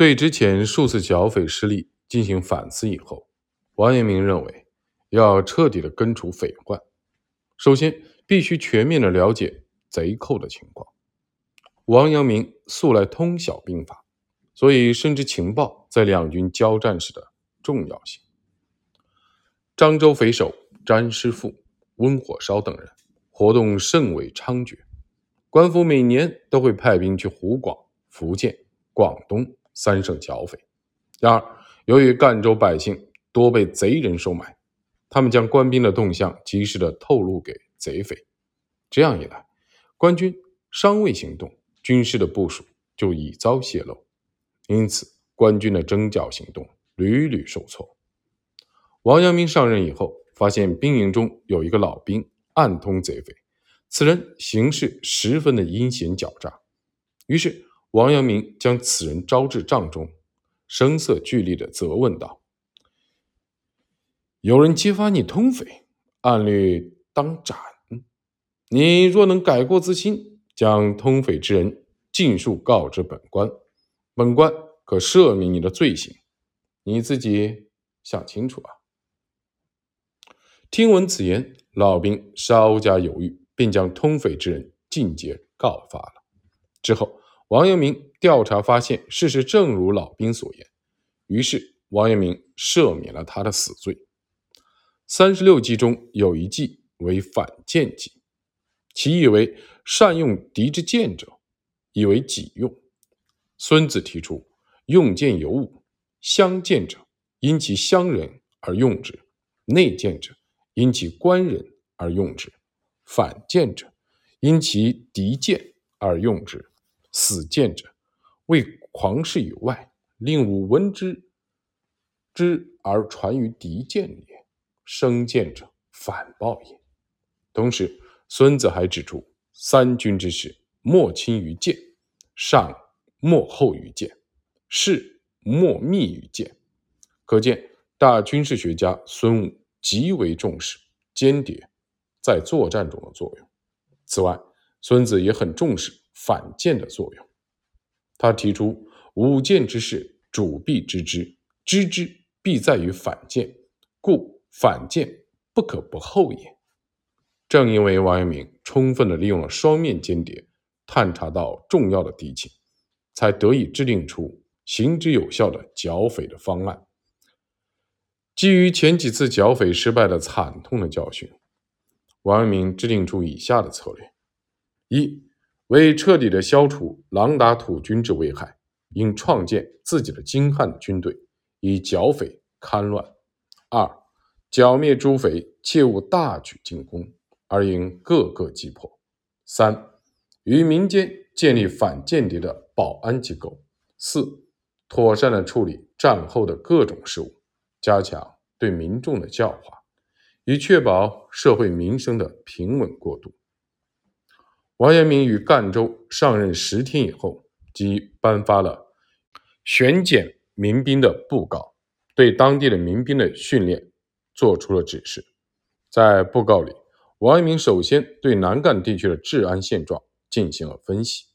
对之前数次剿匪失利进行反思以后，王阳明认为要彻底的根除匪患，首先必须全面的了解贼寇的情况。王阳明素来通晓兵法，所以深知情报在两军交战时的重要性。漳州匪首詹师傅、温火烧等人活动甚为猖獗，官府每年都会派兵去湖广、福建、广东。三省剿匪。然而，由于赣州百姓多被贼人收买，他们将官兵的动向及时的透露给贼匪。这样一来，官军尚未行动，军事的部署就已遭泄露，因此官军的征剿行动屡屡受挫。王阳明上任以后，发现兵营中有一个老兵暗通贼匪，此人行事十分的阴险狡诈，于是。王阳明将此人招至帐中，声色俱厉的责问道：“有人揭发你通匪，按律当斩。你若能改过自新，将通匪之人尽数告知本官，本官可赦免你的罪行。你自己想清楚啊！”听闻此言，老兵稍加犹豫，便将通匪之人尽皆告发了。之后。王阳明调查发现，事实正如老兵所言，于是王阳明赦免了他的死罪。三十六计中有一计为反间计，其意为善用敌之剑者，以为己用。孙子提出：用剑有五，相见者因其乡人而用之；内见者因其官人而用之；反见者因其敌见而用之。死谏者，为狂士以外，令吾闻之之而传于敌谏也；生谏者，反报也。同时，孙子还指出：三军之事，莫轻于谏；上莫厚于谏；事莫密于谏。可见，大军事学家孙武极为重视间谍在作战中的作用。此外，孙子也很重视。反间的作用，他提出五件之事，主必知之，知之必在于反间，故反间不可不后也。正因为王阳明充分的利用了双面间谍，探查到重要的敌情，才得以制定出行之有效的剿匪的方案。基于前几次剿匪失败的惨痛的教训，王阳明制定出以下的策略：一。为彻底的消除狼打土军之危害，应创建自己的精悍军队，以剿匪戡乱。二、剿灭诸匪，切勿大举进攻，而应各个击破。三、于民间建立反间谍的保安机构。四、妥善的处理战后的各种事务，加强对民众的教化，以确保社会民生的平稳过渡。王阳明于赣州上任十天以后，即颁发了选检民兵的布告，对当地的民兵的训练做出了指示。在布告里，王阳明首先对南赣地区的治安现状进行了分析：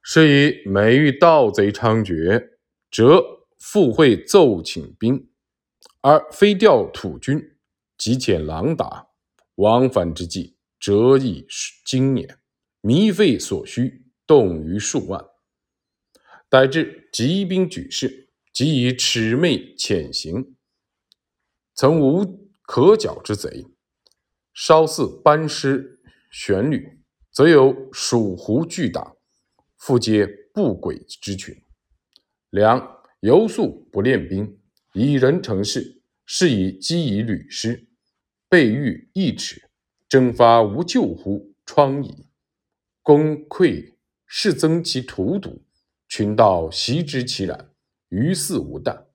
是以每遇盗贼猖獗，则复会奏请兵，而非调土军，即遣狼打，往返之际。折以经年，糜费所需，动于数万。乃至急兵举事，即以魑魅潜行，曾无可剿之贼，稍似班师旋旅，则有蜀胡巨党，复皆不轨之群。良由素不练兵，以人成事，是以积以履师，备御一尺。征发无救乎？疮痍，功溃是增其荼毒，群盗袭之其然，于肆无惮，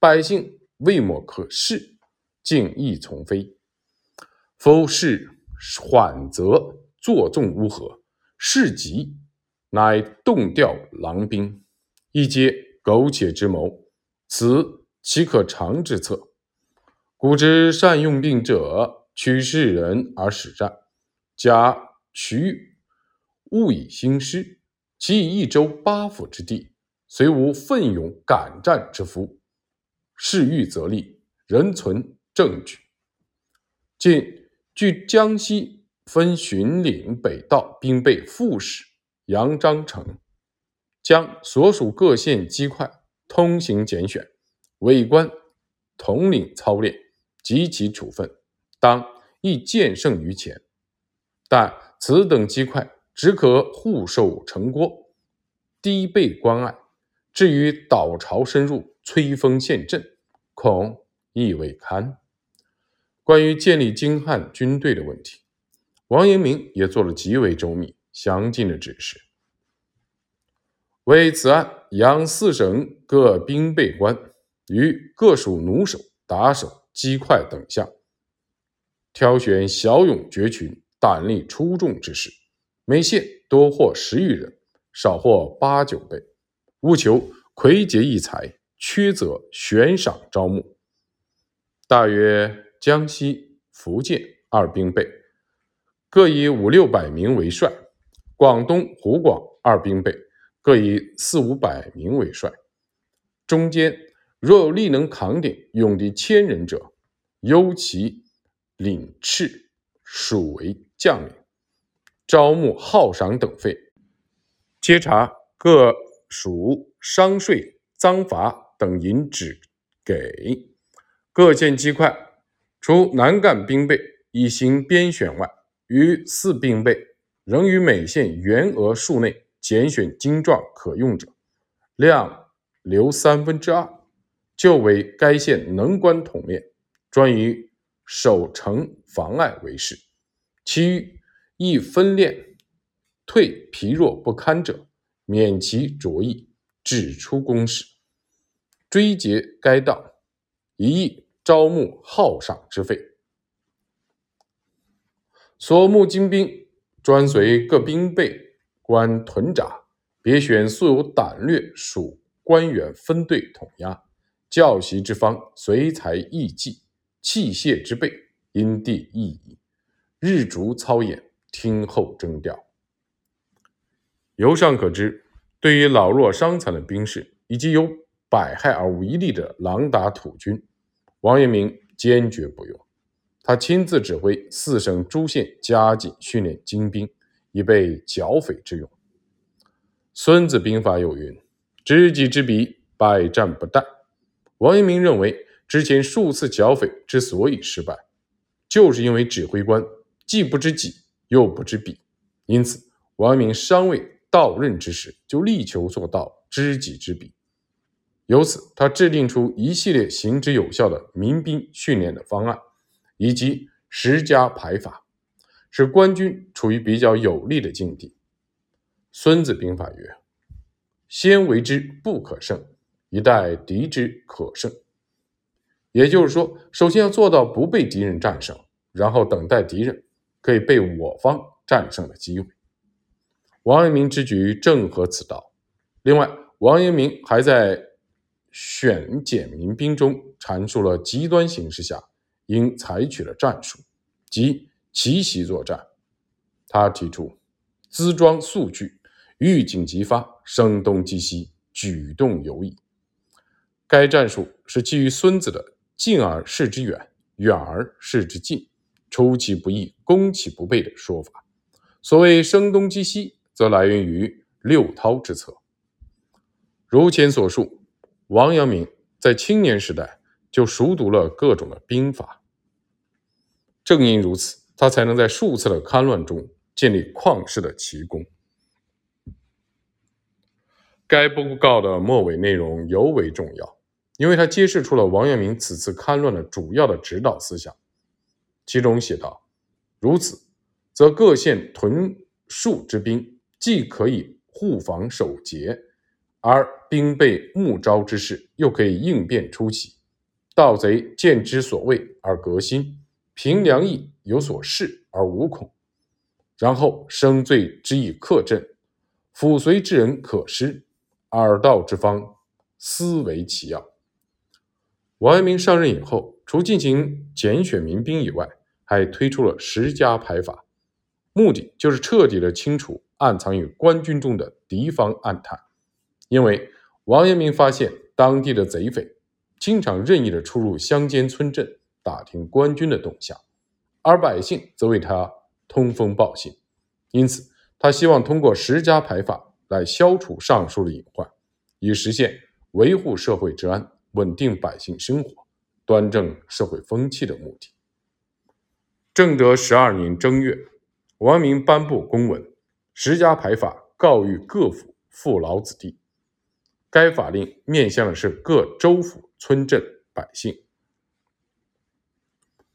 百姓未莫可视，竟亦从非。夫事缓则作纵乌合，事急乃动调狼兵，一皆苟且之谋，此岂可长之策？古之善用兵者。取士人而使战，假取物以兴师，其以一州八府之地，虽无奋勇敢战之夫，事欲则立，仍存证据。近据江西分巡岭北道兵备副使杨章成，将所属各县机块通行拣选，委官统领操练，及其处分，当亦见胜于前。但此等机块只可护守城郭，低备关隘。至于倒巢深入、摧锋陷阵，恐亦未堪。关于建立精悍军队的问题，王阳明也做了极为周密、详尽的指示。为此案，杨四省各兵备官与各属弩手、打手、机快等项，挑选骁勇绝群、胆力出众之士，每县多获十余人，少获八九倍，务求魁杰异才，缺则悬赏招募。大约。江西、福建二兵备各以五六百名为帅，广东、湖广二兵备各以四五百名为帅。中间若有力能扛鼎、勇敌千人者，优其领敕，属为将领。招募号赏等费，皆查各属商税赃罚等银纸给各县机块。除南赣兵备已行编选外，余四兵备仍于每县员额数内拣选精壮可用者，量留三分之二，就为该县能官统练，专于守城防隘为事；其余亦分练退疲弱不堪者，免其着役，指出公使，追结该道，一役。招募号赏之费，所募精兵专随各兵备官屯扎，别选素有胆略属官员分队统押。教习之方，随才易计，器械之备，因地异宜，日逐操演，听候征调。由上可知，对于老弱伤残的兵士，以及有百害而无一利的狼打土军。王阳明坚决不用，他亲自指挥四省诸县加紧训练精兵，以备剿匪之用。《孙子兵法》有云：“知己知彼，百战不殆。”王阳明认为，之前数次剿匪之所以失败，就是因为指挥官既不知己，又不知彼。因此，王阳明尚未到任之时，就力求做到知己知彼。由此，他制定出一系列行之有效的民兵训练的方案，以及十家排法，使官军处于比较有利的境地。《孙子兵法》曰：“先为之不可胜，以待敌之可胜。”也就是说，首先要做到不被敌人战胜，然后等待敌人可以被我方战胜的机会。王阳明之举正合此道。另外，王阳明还在。选简民兵中阐述了极端形势下应采取的战术，即奇袭作战。他提出资装速具，预警即发，声东击西，举动游移。该战术是基于孙子的“近而视之远，远而视之近，出其不意，攻其不备”的说法。所谓声东击西，则来源于六韬之策。如前所述。王阳明在青年时代就熟读了各种的兵法，正因如此，他才能在数次的戡乱中建立旷世的奇功。该布告的末尾内容尤为重要，因为他揭示出了王阳明此次戡乱的主要的指导思想。其中写道：“如此，则各县屯戍之兵，既可以护防守节。”而兵备募招之事，又可以应变出奇；盗贼见之所畏而革新，凭良意有所恃而无恐。然后生罪之以克阵，辅随之人可施，耳道之方，思为其要。王阳明上任以后，除进行拣选民兵以外，还推出了十家排法，目的就是彻底的清除暗藏于官军中的敌方暗探。因为王阳明发现当地的贼匪经常任意的出入乡间村镇，打听官军的动向，而百姓则为他通风报信。因此，他希望通过十家牌法来消除上述的隐患，以实现维护社会治安、稳定百姓生活、端正社会风气的目的。正德十二年正月，王阳明颁布公文，十家牌法告谕各府父老子弟。该法令面向的是各州府村镇百姓。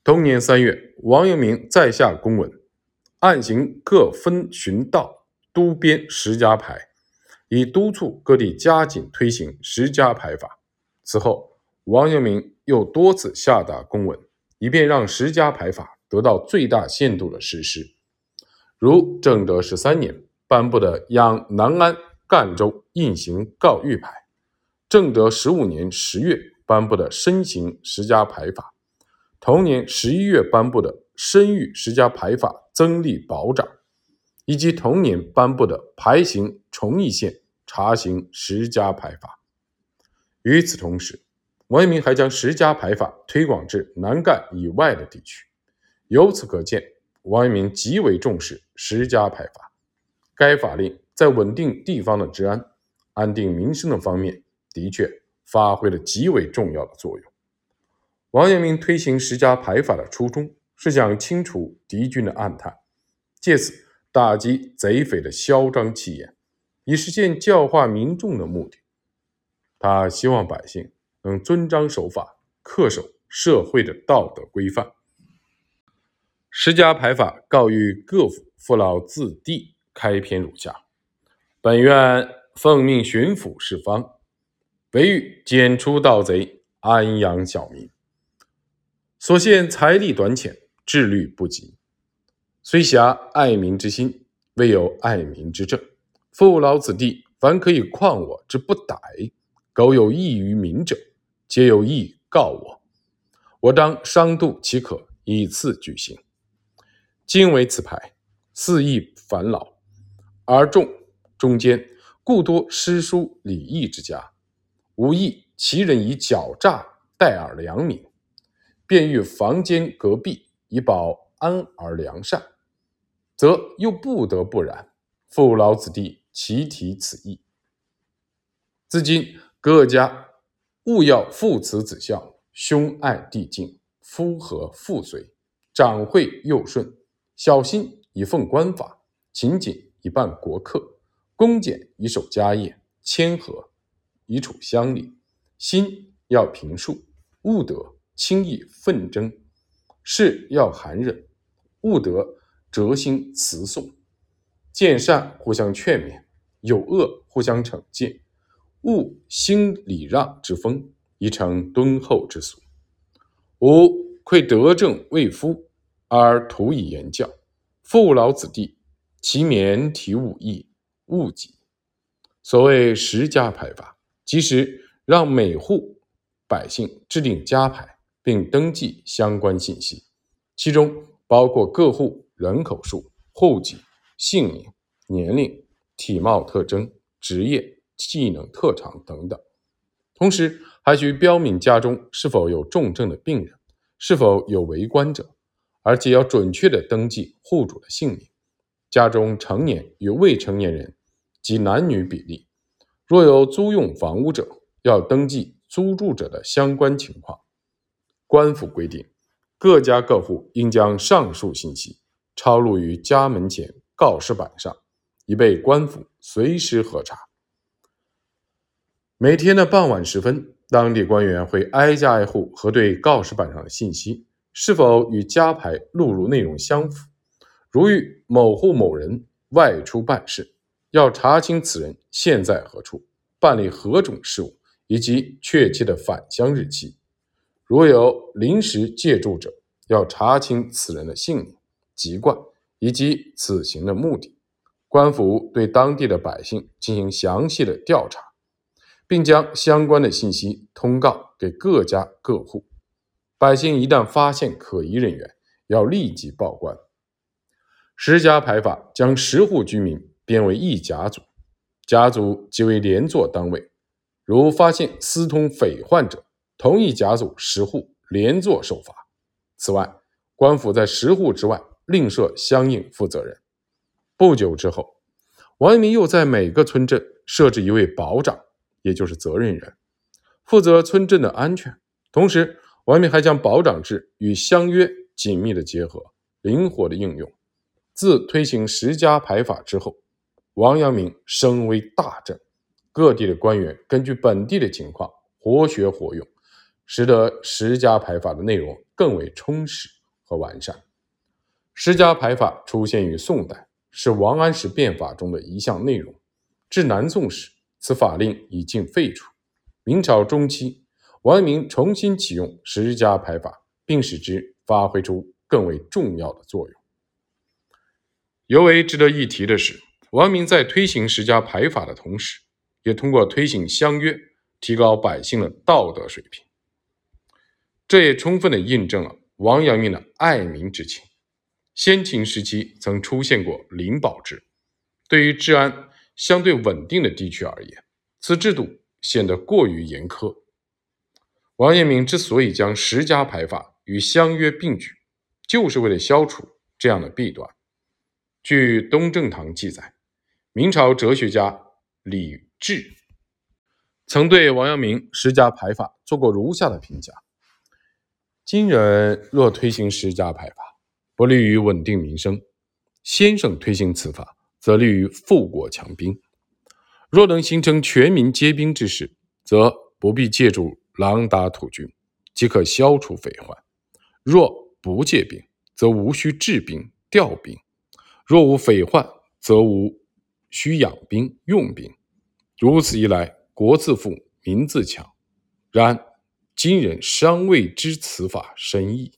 同年三月，王阳明再下公文，按行各分巡道督编十家牌，以督促各地加紧推行十家牌法。此后，王阳明又多次下达公文，以便让十家牌法得到最大限度的实施。如正德十三年颁布的《养南安》。赣州印行告谕牌，正德十五年十月颁布的申行十家牌法，同年十一月颁布的申谕十家牌法增立保长，以及同年颁布的牌行崇义县查行十家牌法。与此同时，王阳明还将十家牌法推广至南赣以外的地区。由此可见，王阳明极为重视十家牌法。该法令。在稳定地方的治安、安定民生的方面，的确发挥了极为重要的作用。王阳明推行十家牌法的初衷，是想清除敌军的暗探，借此打击贼匪的嚣张气焰，以实现教化民众的目的。他希望百姓能遵章守法，恪守社会的道德规范。十家牌法告谕各府父老子弟，开篇如下。本院奉命巡抚四方，唯欲剪除盗贼，安养小民。所限财力短浅，智虑不及，虽辖爱民之心，未有爱民之政。父老子弟，凡可以旷我之不逮，苟有益于民者，皆有意告我。我当商度其可，以次举行。今为此牌，肆意烦恼，而众。中间故多诗书礼义之家，无益其人以狡诈待尔良民，便欲房间隔壁以保安而良善，则又不得不然。父老子弟齐提此意。自今各家务要父慈子孝，兄爱弟敬，夫和妇随，长惠幼顺，小心以奉官法，勤谨以办国客。恭俭以守家业，谦和以处乡里，心要平素，勿得轻易纷争；事要寒忍，勿得折心辞讼。见善互相劝勉，有恶互相惩戒，勿兴礼让之风，以成敦厚之俗。吾愧德政未夫，而徒以言教，父老子弟，其免体武艺。误己。所谓十家牌法，即是让每户百姓制定家牌，并登记相关信息，其中包括各户人口数、户籍、姓名、年龄、体貌特征、职业、技能特长等等。同时，还需标明家中是否有重症的病人，是否有为官者，而且要准确的登记户主的姓名。家中成年与未成年人及男女比例，若有租用房屋者，要登记租住者的相关情况。官府规定，各家各户应将上述信息抄录于家门前告示板上，以备官府随时核查。每天的傍晚时分，当地官员会挨家挨户核对告示板上的信息是否与家牌录入内容相符。如遇某户某人外出办事，要查清此人现在何处，办理何种事务，以及确切的返乡日期。如有临时借住者，要查清此人的姓名、籍贯以及此行的目的。官府对当地的百姓进行详细的调查，并将相关的信息通告给各家各户。百姓一旦发现可疑人员，要立即报官。十家牌法将十户居民编为一甲组，甲组即为连坐单位，如发现私通匪患者，同一甲组十户连坐受罚。此外，官府在十户之外另设相应负责人。不久之后，王阳明又在每个村镇设置一位保长，也就是责任人，负责村镇的安全。同时，王明还将保长制与乡约紧密的结合，灵活的应用。自推行十家排法之后，王阳明声威大振，各地的官员根据本地的情况活学活用，使得十家排法的内容更为充实和完善。十家排法出现于宋代。是王安石变法中的一项内容。至南宋时，此法令已经废除。明朝中期，王阳明重新启用十家排法，并使之发挥出更为重要的作用。尤为值得一提的是，王阳明在推行十家排法的同时，也通过推行乡约，提高百姓的道德水平。这也充分的印证了王阳明的爱民之情。先秦时期曾出现过灵宝制，对于治安相对稳定的地区而言，此制度显得过于严苛。王阳明之所以将十家排法与相约并举，就是为了消除这样的弊端。据东正堂记载，明朝哲学家李治曾对王阳明十家排法做过如下的评价：今人若推行十家排法，不利于稳定民生。先生推行此法，则利于富国强兵。若能形成全民皆兵之势，则不必借助狼打土军，即可消除匪患；若不借兵，则无需治兵调兵；若无匪患，则无需养兵用兵。如此一来，国自富，民自强。然今人尚未知此法深意。